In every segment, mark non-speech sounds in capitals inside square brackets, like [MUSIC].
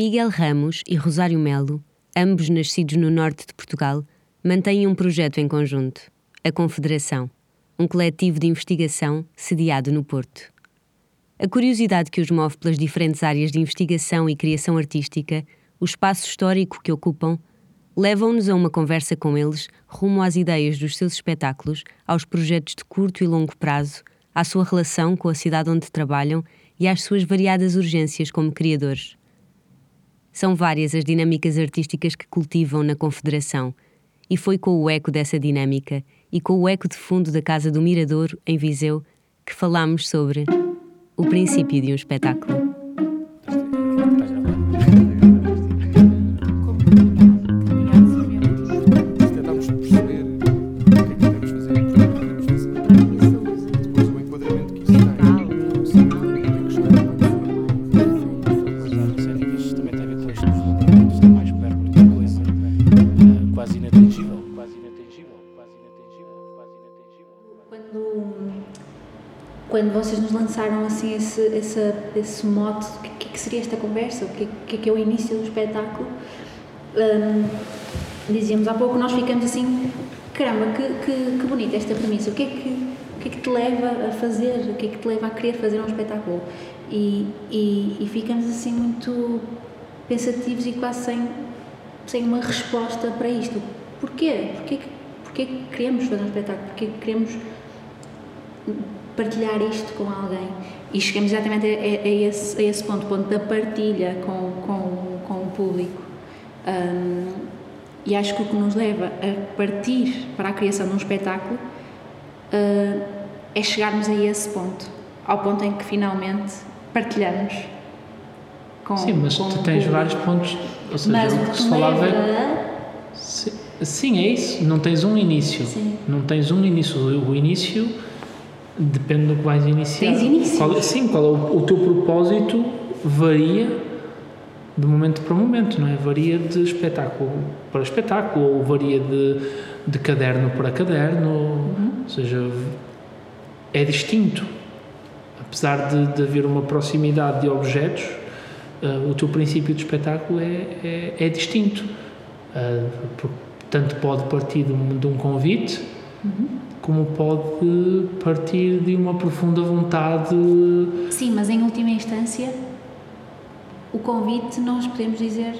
Miguel Ramos e Rosário Melo, ambos nascidos no norte de Portugal, mantêm um projeto em conjunto, a Confederação, um coletivo de investigação sediado no Porto. A curiosidade que os move pelas diferentes áreas de investigação e criação artística, o espaço histórico que ocupam, levam-nos a uma conversa com eles rumo às ideias dos seus espetáculos, aos projetos de curto e longo prazo, à sua relação com a cidade onde trabalham e às suas variadas urgências como criadores. São várias as dinâmicas artísticas que cultivam na Confederação, e foi com o eco dessa dinâmica e com o eco de fundo da Casa do Mirador, em Viseu, que falámos sobre o princípio de um espetáculo. Lançaram assim esse, esse, esse mote do que, que, seria esta conversa, o que, que é o início do espetáculo. Um, dizíamos há pouco, nós ficamos assim, caramba, que, que, que bonita esta premissa, o que, é que, o que é que te leva a fazer, o que é que te leva a querer fazer um espetáculo? E, e, e ficamos assim muito pensativos e quase sem, sem uma resposta para isto. Porquê? Porquê, porquê que queremos fazer um espetáculo? Porquê que queremos partilhar isto com alguém. E chegamos exatamente a, a, esse, a esse ponto, ponto da partilha com, com, com o público. Um, e acho que o que nos leva a partir para a criação de um espetáculo uh, é chegarmos a esse ponto, ao ponto em que finalmente partilhamos com Sim, mas com tu tens vários pontos, ou seja, mas o que se falava é... Sim, é isso, não tens um início, Sim. não tens um início, o início Depende do que vais iniciar. Tens início. Qual, sim, qual é o, o, teu propósito varia de momento para momento, não é? Varia de espetáculo para espetáculo, ou varia de, de caderno para caderno, uhum. ou seja, é distinto. Apesar de, de haver uma proximidade de objetos, uh, o teu princípio de espetáculo é, é, é distinto. Uh, tanto pode partir de um, de um convite, uhum como pode partir de uma profunda vontade. Sim, mas em última instância, o convite nós podemos dizer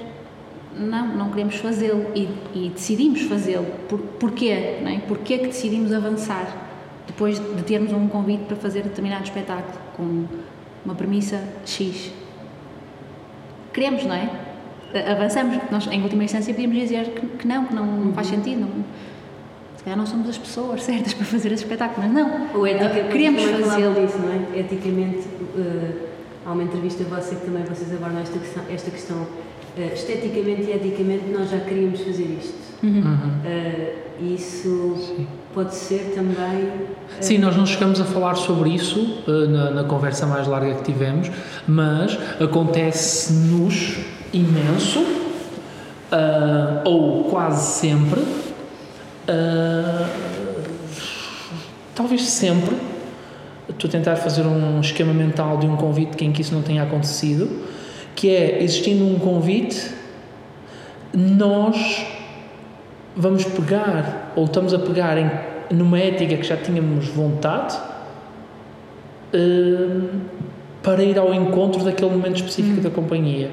não, não queremos fazê-lo e, e, decidimos fazê-lo. Por, porquê? Não é? Porquê que decidimos avançar depois de termos um convite para fazer determinado espetáculo com uma premissa X? Queremos, não é? Avançamos. Nós, em última instância, podíamos dizer que, que não, que não, não faz sentido. Não, se calhar não somos as pessoas [LAUGHS] certas para fazer esse espetáculo, mas não. Ou eticamente, queremos fazer disso, não é? Eticamente, uh, há uma entrevista vossa que também vocês abordam esta questão, esta questão uh, esteticamente e eticamente nós já queríamos fazer isto. Uhum. Uh, isso Sim. pode ser também. Sim, nós não chegamos a falar sobre isso na, na, conversa mais larga que tivemos, mas acontece-nos imenso, ou quase sempre Uh, talvez sempre estou a tentar fazer um esquema mental de um convite em que isso não tenha acontecido, que é existindo um convite, nós vamos pegar ou estamos a pegar em, numa ética que já tínhamos vontade uh, para ir ao encontro daquele momento específico hum. da companhia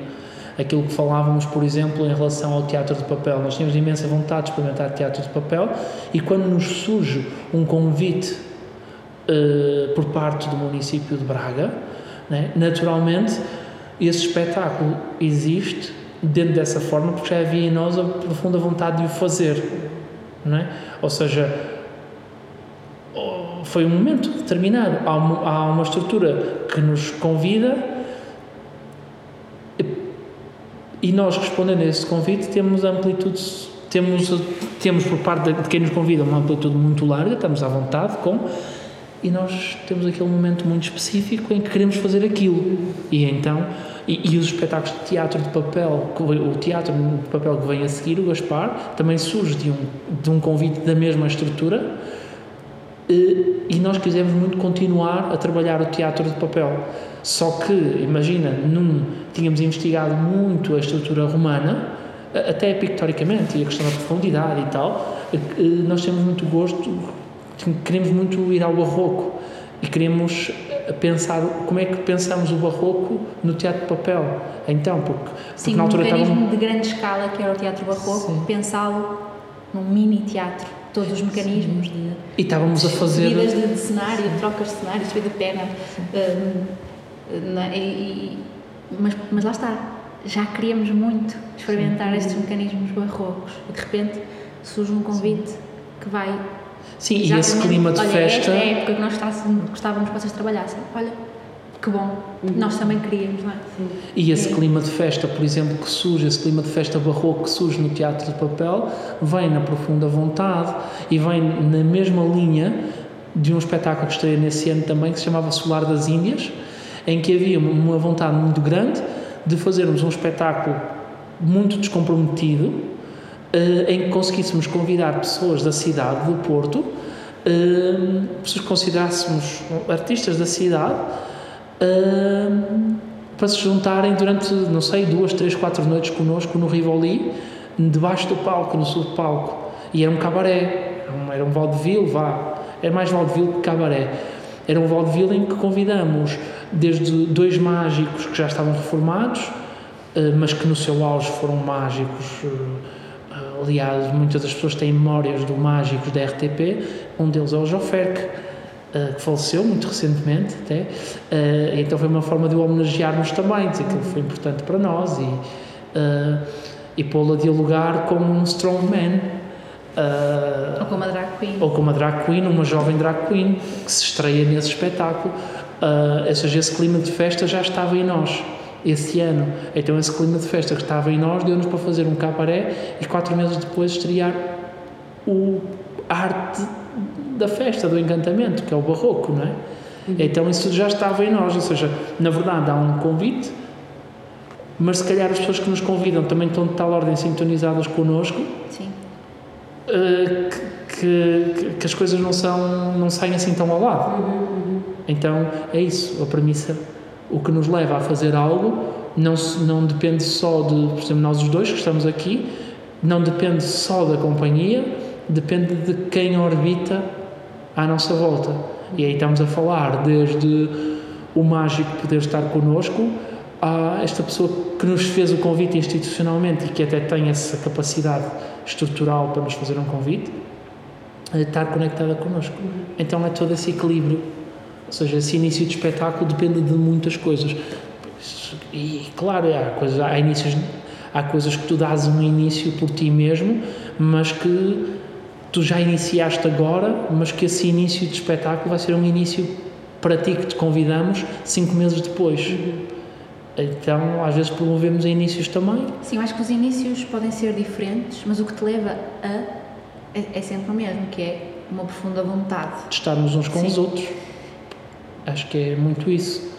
aquilo que falávamos, por exemplo, em relação ao teatro de papel. Nós tínhamos imensa vontade de experimentar teatro de papel e quando nos surge um convite uh, por parte do município de Braga, né, naturalmente esse espetáculo existe dentro dessa forma porque já havia em nós a profunda vontade de o fazer, não é? Ou seja, foi um momento determinado, há uma, há uma estrutura que nos convida e nós, respondendo a esse convite, temos amplitude, temos, temos por parte de quem nos convida uma amplitude muito larga, estamos à vontade com, e nós temos aquele momento muito específico em que queremos fazer aquilo. E então, e, e os espetáculos de teatro de papel, o teatro de papel que vem a seguir, o Gaspar, também surge de um, de um convite da mesma estrutura, e nós quisemos muito continuar a trabalhar o teatro de papel Só que, imagina, num, tínhamos investigado muito a estrutura romana, até pictoricamente, e a questão da profundidade e tal, nós temos muito gosto, queremos muito ir ao barroco e queremos pensar como é que pensamos o barroco no teatro de papel. Então, porque, Sim, porque na altura um mecanismo de grande escala que era o teatro barroco, pensá-lo num mini teatro, todos os mecanismos de E estávamos a fazer. De, de cenário, trocas de cenário, subida de perna. Um, e, e, mas, mas lá está, já queríamos muito experimentar Sim. estes mecanismos barrocos e de repente surge um convite Sim. que vai. Sim, e esse clima de olha, festa. Esta é a época que nós gostávamos que vocês trabalhassem. Olha, que bom, uhum. nós também queríamos, não é? Sim. E esse clima de festa, por exemplo, que surge, esse clima de festa barroco que surge no teatro de papel, vem na profunda vontade e vem na mesma linha de um espetáculo que estreia nesse ano também, que se chamava Solar das Índias, em que havia uma vontade muito grande de fazermos um espetáculo muito descomprometido, eh, em que conseguíssemos convidar pessoas da cidade do Porto, eh, que considerássemos artistas da cidade, uh, para se juntarem durante, não sei, duas, três, quatro noites connosco no Rivoli, debaixo do palco, no sul do palco. E era um cabaré, era um vaudeville, vá, era mais vaudeville que cabaré. Era um vaudeville em que convidamos desde dois mágicos que já estavam reformados, uh, mas que no seu auge foram mágicos. Uh, aliás, muitas das pessoas têm memórias do mágicos da RTP. Um deles é o Joferque uh, que faleceu muito recentemente até, então foi uma forma de o homenagearmos também, dizer que ele foi importante para nós e, e pô-lo a dialogar como um strongman. Uh, ou como uma drag queen. Ou como uma drag queen, uma jovem drag queen que se estreia nesse espetáculo. Uh, ou seja, esse clima de festa já estava em nós esse ano. Então, esse clima de festa que estava em nós deu-nos para fazer um cabaré e quatro meses depois estrear o arte da festa, do encantamento, que é o barroco, não é? Uhum. Então isso já estava em nós, ou seja, na verdade há um convite, mas se calhar as pessoas que nos convidam também estão de tal ordem sintonizadas connosco uh, que, que, que, as coisas não, são, não saem assim tão ao lado. Uhum, uhum. Então é isso, a premissa. O que nos leva a fazer algo não, não depende só de, por exemplo, nós os dois que estamos aqui, não depende só da companhia, depende de quem orbita à nossa volta. E aí estamos a falar desde o mágico poder estar connosco a esta pessoa que nos fez o convite institucionalmente e que até tem essa capacidade estrutural para nos fazer um convite, a estar conectada connosco. Então é todo esse equilíbrio. Ou seja, esse início de espetáculo depende de muitas coisas. E claro, há coisas, há inícios, há coisas que tu dás um início por ti mesmo, mas que tu já iniciaste agora, mas que esse início de espetáculo vai ser um início para ti que te convidamos cinco meses depois. Uhum. Então, às vezes promovemos inícios também. Sim, eu acho que os inícios podem ser diferentes, mas o que te leva a é, é sempre o mesmo, que é uma profunda vontade de estarmos uns com Sim. os outros. Acho que é muito isso.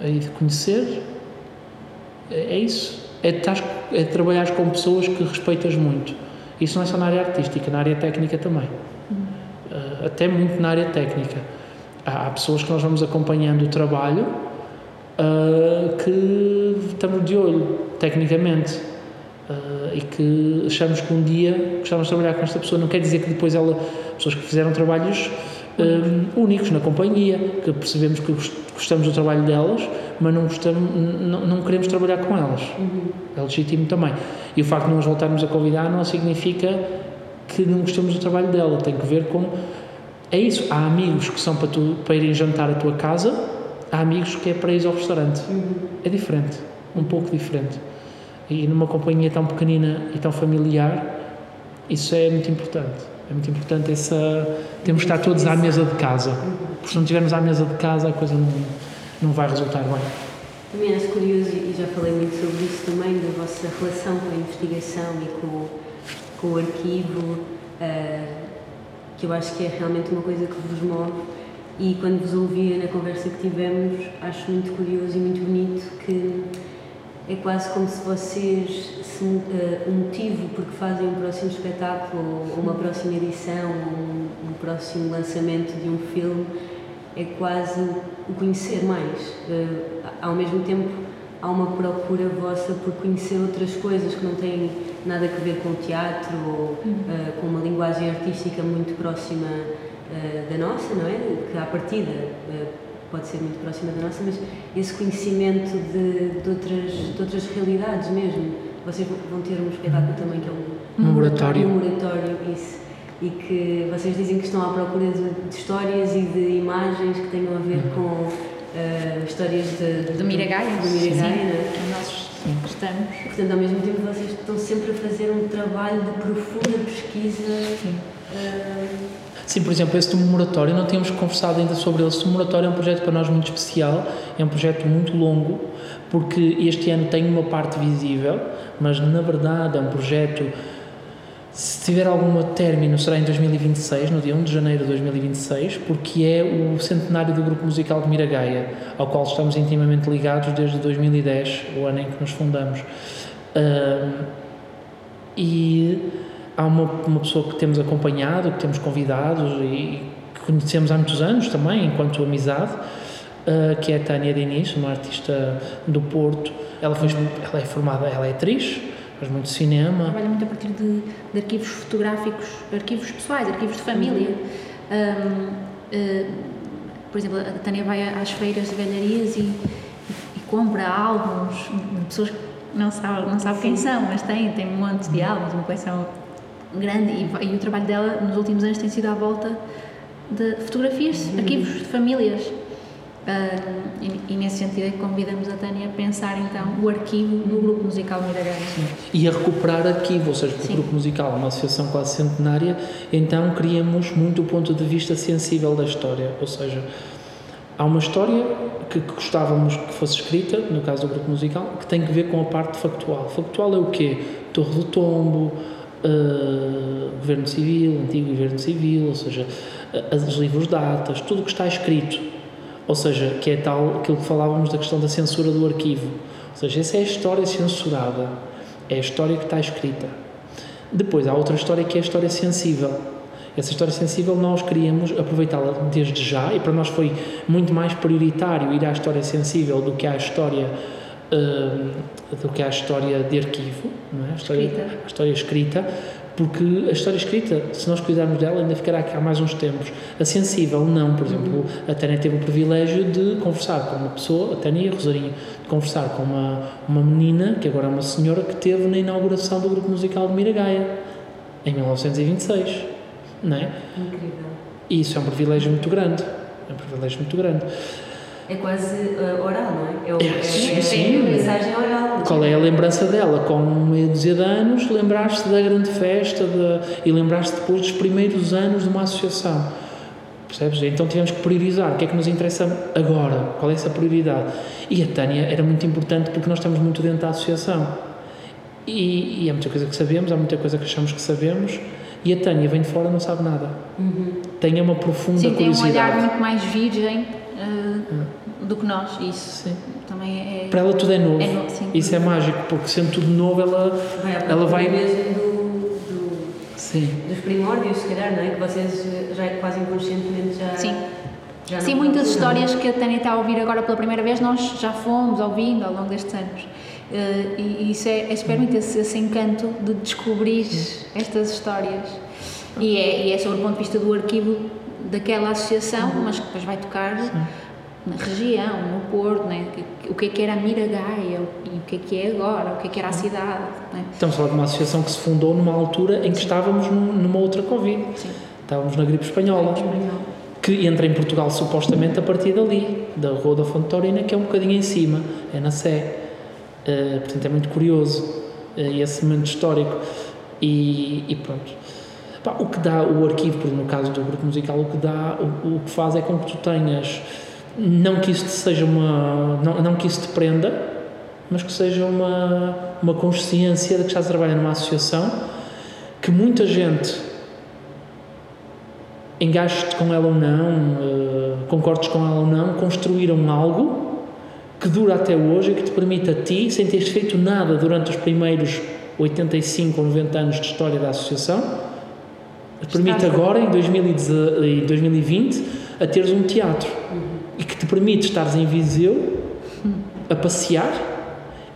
Aí de conhecer, é, é isso. É, é trabalhar com pessoas que respeitas muito isso não é só na área artística, na área técnica também. Uh, até muito na área técnica. Há, há, pessoas que nós vamos acompanhando o trabalho uh, que estamos de olho, tecnicamente. Uh, e que achamos que um dia gostávamos de trabalhar com esta pessoa. Não quer dizer que depois ela. pessoas que fizeram trabalhos um, únicos na companhia, que percebemos que gostamos do trabalho delas, mas não, gostamos, não, não queremos trabalhar com elas. Uhum. É legítimo também. E o facto de não as voltarmos a convidar não significa que não gostamos do trabalho dela, tem que ver com. É isso, há amigos que são para, tu, para irem jantar à tua casa, há amigos que é para ir ao restaurante. É diferente, um pouco diferente. E numa companhia tão pequenina e tão familiar, isso é muito importante. É muito importante essa. Temos que estar todos à mesa de casa. Porque se não estivermos à mesa de casa, a coisa não, não vai resultar bem. Também acho curioso, e já falei muito sobre isso também, da vossa relação com a investigação e com, com o arquivo, uh, que eu acho que é realmente uma coisa que vos move. E quando vos ouvia na conversa que tivemos, acho muito curioso e muito bonito que é quase como se vocês, se, uh, o motivo porque fazem um próximo espetáculo, ou uma próxima edição, ou um, um próximo lançamento de um filme, é quase o conhecer mais. Uh, ao mesmo tempo, há uma procura vossa por conhecer outras coisas que não têm nada a ver com o teatro ou uh, com uma linguagem artística muito próxima uh, da nossa, não é? Que à partida pode ser muito próxima da nossa, mas esse conhecimento de, de, outras, de outras realidades mesmo. Vocês vão ter um espetáculo também que é um, um moratório. Um moratório, isso e que vocês dizem que estão à procura de, de histórias e de imagens que tenham a ver uhum. com uh, histórias de, de, do Miragaia, do Miragaia sim, né? nós estamos. Portanto, ao mesmo tempo vocês estão sempre a fazer um trabalho de profunda pesquisa. Sim. Uh, Sim, por exemplo, esse do moratório, não tínhamos conversado ainda sobre ele. O moratório é um projeto para nós muito especial, é um projeto muito longo, porque este ano tem uma parte visível, mas na verdade é um projeto se tiver algum término, será em 2026, no dia 1 de janeiro de 2026, porque é o centenário do Grupo Musical de Miragaia, ao qual estamos intimamente ligados desde 2010, o ano em que nos fundamos. E há uma, uma pessoa que temos acompanhado, que temos convidados e que conhecemos há muitos anos também, enquanto amizade, uh, que é a Tânia Diniz, uma artista do Porto. Ela, foi, ela é formada, ela é atriz, faz muito cinema. Trabalha muito a partir de, de arquivos fotográficos, arquivos pessoais, arquivos de família. Um, uh, por exemplo, a Tânia vai às feiras de velharias e, e, e compra álbuns de pessoas que não sabe, não sabe quem são, mas tem, tem um monte de álbuns, uma coleção grande e, e, o trabalho dela nos últimos anos tem sido à volta de fotografias, uhum. arquivos de famílias. Uh, e, e, nesse sentido é que convidamos a Tânia a pensar então o arquivo do grupo musical Miragaia. E a recuperar arquivo, ou seja, porque o grupo musical é uma associação quase centenária, então criamos muito o ponto de vista sensível da história, ou seja, há uma história que gostávamos que fosse escrita, no caso do grupo musical, que tem que ver com a parte factual. Factual é o quê? Torre do Tombo, uh, Governo Civil, Antigo Governo Civil, ou seja, os livros datas, tudo o que está escrito ou seja, que é tal aquilo que falávamos da questão da censura do arquivo. Ou seja, essa é a história censurada, é a história que está escrita. Depois há outra história que é a história sensível. Essa história sensível nós queríamos aproveitá-la desde já e para nós foi muito mais prioritário ir à história sensível do que à história uh, do que à história de arquivo, não é? a, história, escrita. a história escrita, porque a história escrita, se nós cuidarmos dela, ainda ficará aqui há mais uns tempos. A sensível, não. Por exemplo, a Tânia teve o privilégio de conversar com uma pessoa, a Tânia e a Rosarinho, de conversar com uma, uma menina, que agora é uma senhora, que teve na inauguração do grupo musical de Miragaia, em 1926. Não é? Incrível. E isso é um privilégio muito grande. É um privilégio muito grande. É quase uh, oral, não é? É, o, é, sim, é, sim. é mensagem oral. Qual é a lembrança dela? Com meia dúzia de anos, lembraste da grande festa de, e lembraste depois dos primeiros anos de uma associação. Percebes? Então tivemos que priorizar. O que é que nos interessa agora? Qual é essa prioridade? E a Tânia era muito importante porque nós estamos muito dentro da associação. E, e há muita coisa que sabemos, há muita coisa que achamos que sabemos. E a Tânia vem de fora não sabe nada. Uhum. Tem uma profunda Sim, curiosidade. Tem um olhar muito mais virgem uh, do que nós. Isso sim. também é. Para ela tudo é novo. É novo Isso é mágico, porque sendo tudo novo, ela vai. Ela vai mesmo do, do, sim. dos primórdios, se calhar, não é? Que vocês já quase inconscientemente já. Sim. Já Sim, muitas histórias que a Tânia está a ouvir agora pela primeira vez, nós já fomos ouvindo ao longo destes anos. Uh, e, isso é, é muito esse, esse encanto de descobrir Sim. estas histórias. E é, e é sobre o ponto de vista do arquivo daquela associação, uhum. mas que depois vai tocar Sim. na região, no Porto, né? o que é que era a Miragaia e o que é que é agora, o que é que era a cidade. Né? Estamos a falar de uma associação que se fundou numa altura em que estávamos numa outra Covid. Sim. Estávamos na gripe espanhola. Que entra em Portugal supostamente a partir dali, da Rua da Fonte Taurina, que é um bocadinho em cima, é na Sé. Uh, portanto, é muito curioso uh, esse momento histórico. E, e pronto Pá, o que dá o arquivo, no caso do grupo musical, o que dá, o, o, que faz é com que tu tenhas, não que isso seja uma, não, não que isso te prenda, mas que seja uma, uma consciência de que estás a trabalhar numa associação que muita gente engajes-te com ela ou não, uh, concordes com ela ou não, construíram algo que dura até hoje e que te permite a ti, sem teres feito nada durante os primeiros 85 ou 90 anos de história da associação, permite agora, em 2020, a teres um teatro. E que te permite estares em Viseu a passear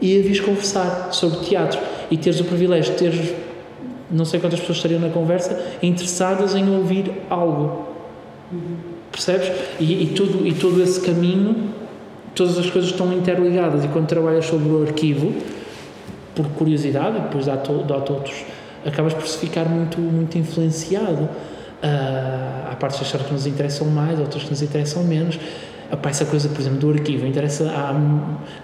e a vires conversar sobre teatro. E teres o privilégio de teres não sei quantas pessoas estariam na conversa interessadas em ouvir algo. Percebes? E, e, e todo esse caminho todas as coisas estão interligadas e quando trabalhas sobre o arquivo por curiosidade depois dá-te outros acabas por se ficar muito, muito influenciado Uh, há partes da história que nos interessam mais, outras que nos interessam menos. Essa coisa, por exemplo, do arquivo, interessa, há,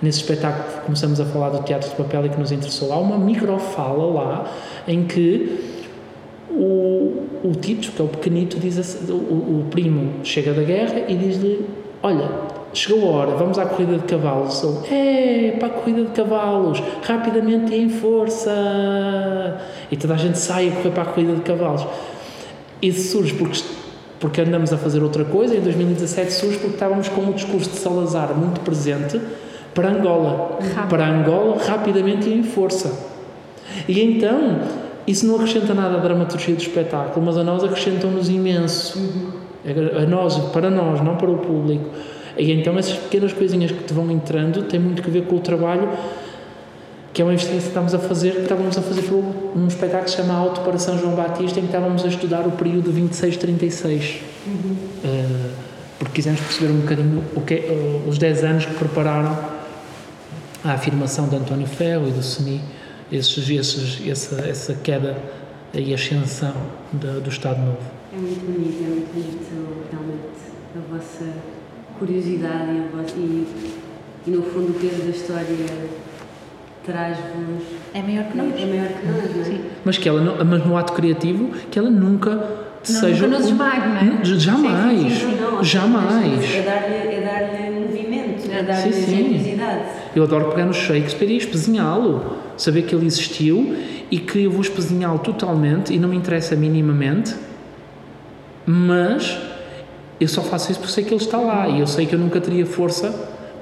nesse espetáculo que começamos a falar do teatro de papel e que nos interessou, há uma microfala lá em que o, o Tito, que é o pequenito, diz assim, o, o primo chega da guerra e diz-lhe: Olha, chegou a hora, vamos à corrida de cavalos. Ele, é, para a corrida de cavalos, rapidamente e em força. E toda a gente sai a correr para a corrida de cavalos. Isso surge porque, porque andamos a fazer outra coisa, em 2017 surge porque estávamos com o discurso de Salazar muito presente para Angola. Rápido. Para Angola, rapidamente e em força. E então, isso não acrescenta nada à dramaturgia do espetáculo, mas a nós acrescentam-nos imenso. Uhum. A nós, para nós, não para o público. E então essas pequenas coisinhas que te vão entrando têm muito a ver com o trabalho que é uma investigação que estamos a fazer, que estávamos a fazer um espetáculo que se chama Auto para São João Batista, em que estávamos a estudar o período 26-36. Uhum. Uh, porque quisemos perceber um bocadinho o que, uh, os 10 anos que prepararam a afirmação de António Ferro e do Seni, esses, esses, essa, essa queda e ascensão de, do Estado Novo. É muito bonito, é muito bonito realmente a vossa curiosidade e, e, e no fundo o peso da história traz-vos. É maior que nós. É maior que nós, não é? Sim. Mas, que ela não, mas no ato criativo, que ela nunca não, seja. Nunca nos esmague, não é? Jamais. Sim, sim, sim, não, jamais. É dar-lhe é dar movimento, é dar-lhe generosidade. Eu adoro pegar no Shakespeare e espezinhá-lo. Saber que ele existiu e que eu vou espezinhá-lo totalmente e não me interessa minimamente, mas eu só faço isso porque sei que ele está lá e eu sei que eu nunca teria força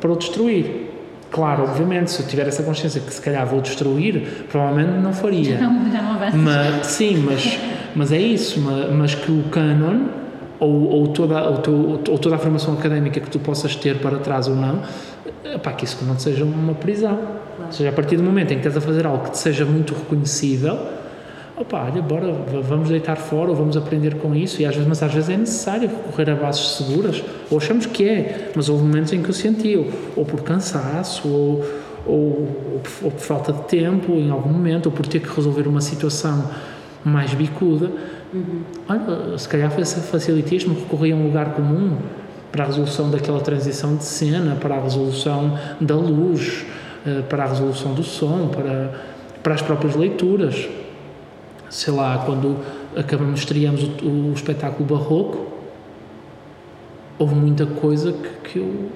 para o destruir. Claro, obviamente, se eu tiver essa consciência que se calhar vou destruir, provavelmente não faria. Não, já não. Mas, sim, mas, mas é isso, mas, mas que o canon ou, ou, toda, ou, ou, toda a formação académica que tu possas ter para trás ou não, pá, que isso não seja uma prisão. Claro. Ou seja, a partir do momento em que estás a fazer algo que te seja muito reconhecível, opa, olha, bora, vamos deitar fora ou vamos aprender com isso. E às vezes, mas às vezes é necessário recorrer a bases seguras, ou achamos que é, mas houve momentos em que eu senti, ou, ou por cansaço, ou, ou, ou, por, falta de tempo em algum momento, ou por ter que resolver uma situação mais bicuda. Uhum. Olha, se calhar foi esse facilitismo, recorri a um lugar comum para a resolução daquela transição de cena, para a resolução da luz, eh, para a resolução do som, para, para as próprias leituras sei lá, quando acabamos, estreamos o, o espetáculo barroco, houve muita coisa que, que, eu,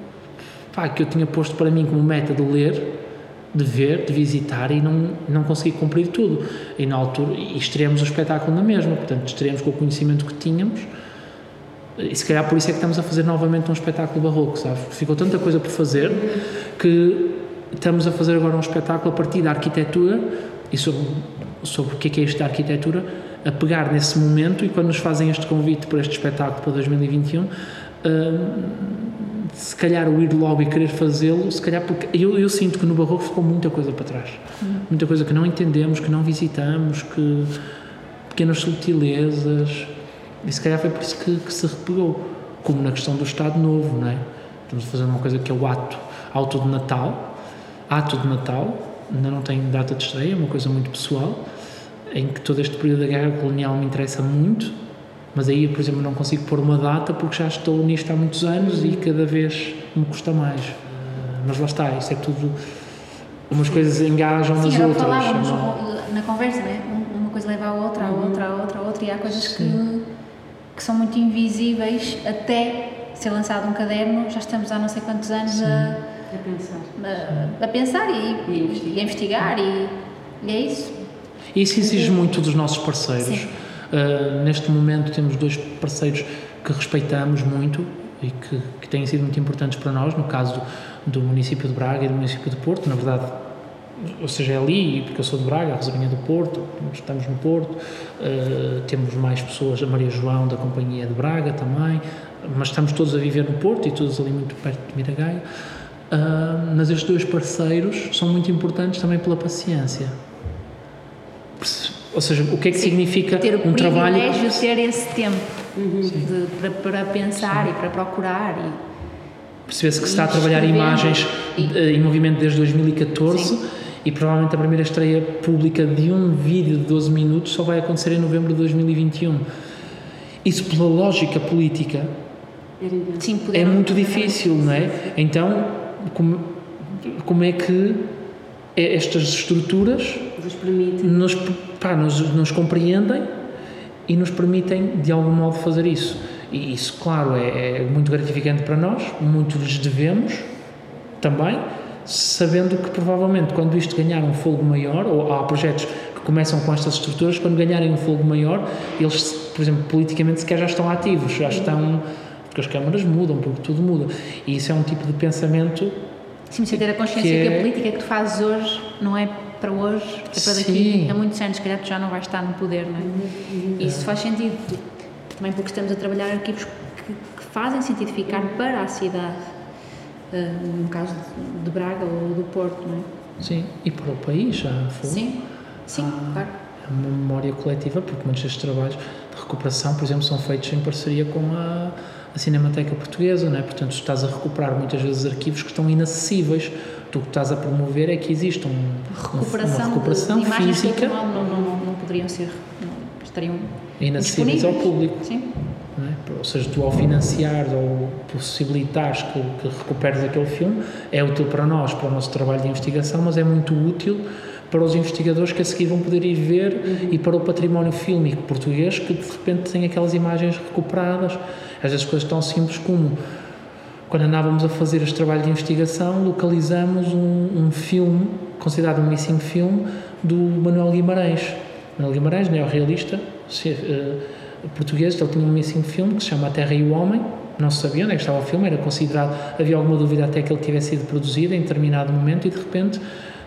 pá, que eu tinha posto para mim como meta de ler, de ver, de visitar e não, não consegui cumprir tudo. E na altura, e estreamos o espetáculo na mesma, portanto, estreamos com o conhecimento que tínhamos. E se calhar por isso é que estamos a fazer novamente um espetáculo barroco, sabes? Ficou tanta coisa por fazer que estamos a fazer agora um espetáculo a partir da arquitetura e sobre sobre o que é, que é isto da arquitetura, a pegar nesse momento e quando nos fazem este convite para este espetáculo para 2021, uh, se calhar o ir logo e querer fazê-lo, se calhar porque eu, eu sinto que no Barroco ficou muita coisa para trás, uhum. muita coisa que não entendemos, que não visitamos, que pequenas subtilezas, e se calhar foi por isso que, que se repegou, como na questão do Estado Novo, não é? Estamos a fazer uma coisa que é o ato, auto de Natal, ato de Natal, ainda não tem data de estreia, é uma coisa muito pessoal, em que todo este período da guerra colonial me interessa muito, mas aí, por exemplo, não consigo pôr uma data porque já estou nisto há muitos anos e cada vez me custa mais. Mas lá está, isso é tudo. Umas coisas engajam Sim, nas outras. Falávamos não... na conversa, né? uma coisa leva a outra, a outra, a outra, a outra, e há coisas que, que são muito invisíveis até ser lançado um caderno, já estamos há não sei quantos anos Sim. a a pensar. A, a pensar e, e, investigar. e, a investigar e, e é isso. Isso exige muito dos nossos parceiros. Uh, neste momento temos dois parceiros que respeitamos muito e que, que têm sido muito importantes para nós, no caso do, do município de Braga e do município de Porto, na verdade ou seja, é ali, porque eu sou de Braga, a Rosarinha do Porto, estamos no Porto, uh, temos mais pessoas, a Maria João da Companhia de Braga também, mas estamos todos a viver no Porto e todos ali muito perto de Miragaia. Uh, mas estes dois parceiros são muito importantes também pela paciência. Ou seja, o que é que Sim, significa ter um trabalho. Ter o privilégio ter esse tempo uhum. de, para, para, pensar Sim. e para procurar. E, Percebe-se que se está a trabalhar imagens e, em movimento desde 2014 Sim. e provavelmente a primeira estreia pública de um vídeo de 12 minutos só vai acontecer em novembro de 2021. Isso, pela lógica política, Sim, é muito difícil, não é? Então, como, como é que estas estruturas nos, nos, pá, nos, nos compreendem e nos permitem, de algum modo, fazer isso? E isso, claro, é, é muito gratificante para nós, muito lhes devemos também, sabendo que provavelmente quando isto ganhar um fogo maior, ou há projetos que começam com estas estruturas, quando ganharem um fogo maior, eles, por exemplo, politicamente sequer já estão ativos, já estão. Porque as câmaras mudam, porque tudo muda. E isso é um tipo de pensamento. Sim, você ter a consciência que, é... que, a política que tu fazes hoje não é para hoje, é para daqui Sim. a muitos anos, se calhar tu já não vais estar no poder, não é? Isso faz sentido também porque estamos a trabalhar arquivos que, que fazem sentido ficar para a cidade, uh, no caso de, Braga ou do Porto, não é? Sim, e para o país já foi. Sim, sim, ah, claro. É uma memória coletiva, porque muitos destes trabalhos de recuperação, por exemplo, são feitos em parceria com a, a Cinemateca Portuguesa, não é? portanto, estás a recuperar muitas vezes arquivos que estão inacessíveis. Tu que estás a promover é que existe um, recuperação uma recuperação de, de física. Não, não, não, não poderiam ser, não, estariam inacessíveis ao público. Sim. É? Ou seja, tu ao financiar ou possibilitares que, que recuperes aquele filme, é útil para nós, para o nosso trabalho de investigação, mas é muito útil para os investigadores que a seguir vão poder ir ver uhum. e para o património fílmico português que de repente tem aquelas imagens recuperadas. Às vezes coisas tão simples como quando andávamos a fazer este trabalho de investigação, localizamos um, um filme, considerado um missing film, do Manuel Guimarães. Manuel Guimarães, neorrealista, uh, português, ele tinha um missing filme que se chama A Terra e o Homem, não se sabia onde é que estava o filme, era considerado, havia alguma dúvida até que ele tivesse sido produzido em determinado momento e de repente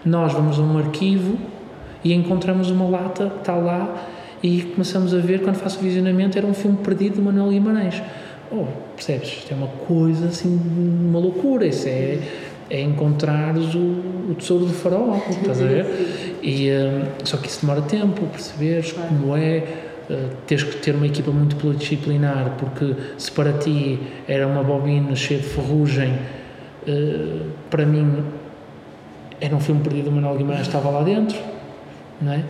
nós vamos a um arquivo e encontramos uma lata que está lá e começamos a ver, quando faço o visionamento, era um filme perdido de Manuel Guimarães. Oh, percebes? Isto é uma coisa assim, uma loucura, isso é, é encontrares o, o tesouro do faraó, estás a ver? [LAUGHS] E, um, só que isso demora tempo, perceberes como é, Uh, tens que ter uma equipa muito multidisciplinar, porque se para ti era uma bobina cheia de ferrugem, uh, para mim era um filme perdido, o Manuel Guimarães estava lá dentro, não é?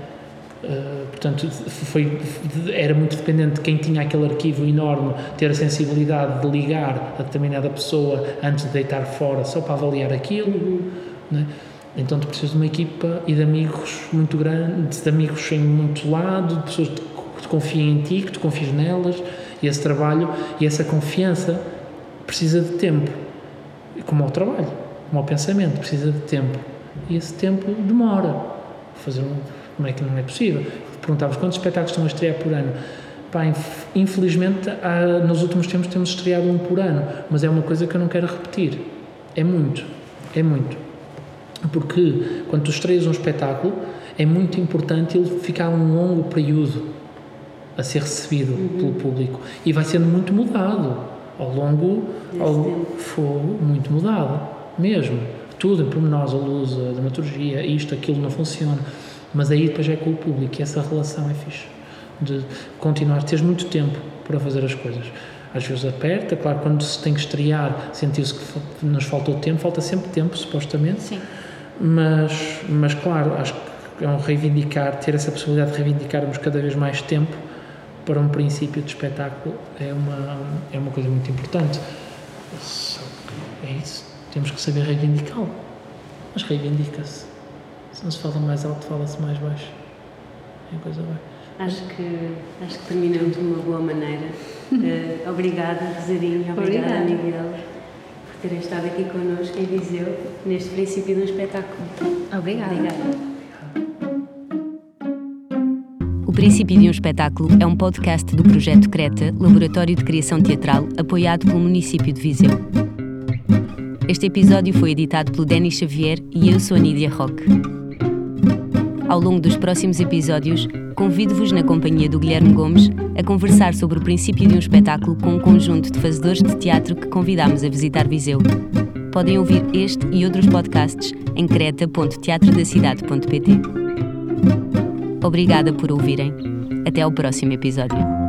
Uh, portanto, foi, era muito dependente de quem tinha aquele arquivo enorme ter a sensibilidade de ligar a determinada pessoa antes de deitar fora só para avaliar aquilo. Né? Então, tu precisas de uma equipa e de amigos muito grandes, de amigos em muito lado, de pessoas que te confiem em ti, que tu confies nelas. E esse trabalho e essa confiança precisa de tempo, como ao trabalho, como ao pensamento, precisa de tempo. E esse tempo demora. Fazer um como é que não é possível? Perguntavas quantos espetáculos estão a estrear por ano? Pá, infelizmente, há, nos últimos tempos temos estreado um por ano, mas é uma coisa que eu não quero repetir. É muito, é muito. Porque quando tu estreias um espetáculo, é muito importante ele ficar um longo período a ser recebido uhum. pelo público e vai sendo muito mudado ao longo ao fogo muito mudado mesmo tudo em pormenores a luz a dramaturgia isto aquilo não funciona mas aí depois é com o público e essa relação é fixe. De continuar, teres muito tempo para fazer as coisas. Às vezes aperta, claro, quando se tem que estrear, sentiu-se que nos faltou tempo, falta sempre tempo, supostamente. Sim. Mas, mas claro, acho que é um reivindicar, ter essa possibilidade de reivindicarmos cada vez mais tempo para um princípio de espetáculo é uma, é uma coisa muito importante. É isso, temos que saber reivindicá-lo. Mas reivindica-se. Se não se fala mais alto, fala-se mais baixo. É coisa bem. Acho que, acho que terminamos de uma boa maneira. Uh, [LAUGHS] obrigada, Rosarinho. Obrigada, obrigada, Miguel, por terem estado aqui connosco em Viseu, neste princípio de um espetáculo. Obrigada. obrigada. O Princípio de um Espetáculo é um podcast do Projeto Creta, Laboratório de Criação Teatral, apoiado pelo município de Viseu. Este episódio foi editado pelo Denis Xavier e eu sou a Nídia Roque. Ao longo dos próximos episódios, convido-vos, na companhia do Guilherme Gomes, a conversar sobre o princípio de um espetáculo com um conjunto de fazedores de teatro que convidámos a visitar Viseu. Podem ouvir este e outros podcasts em creta.teatrodacidade.pt. Obrigada por ouvirem. Até ao próximo episódio.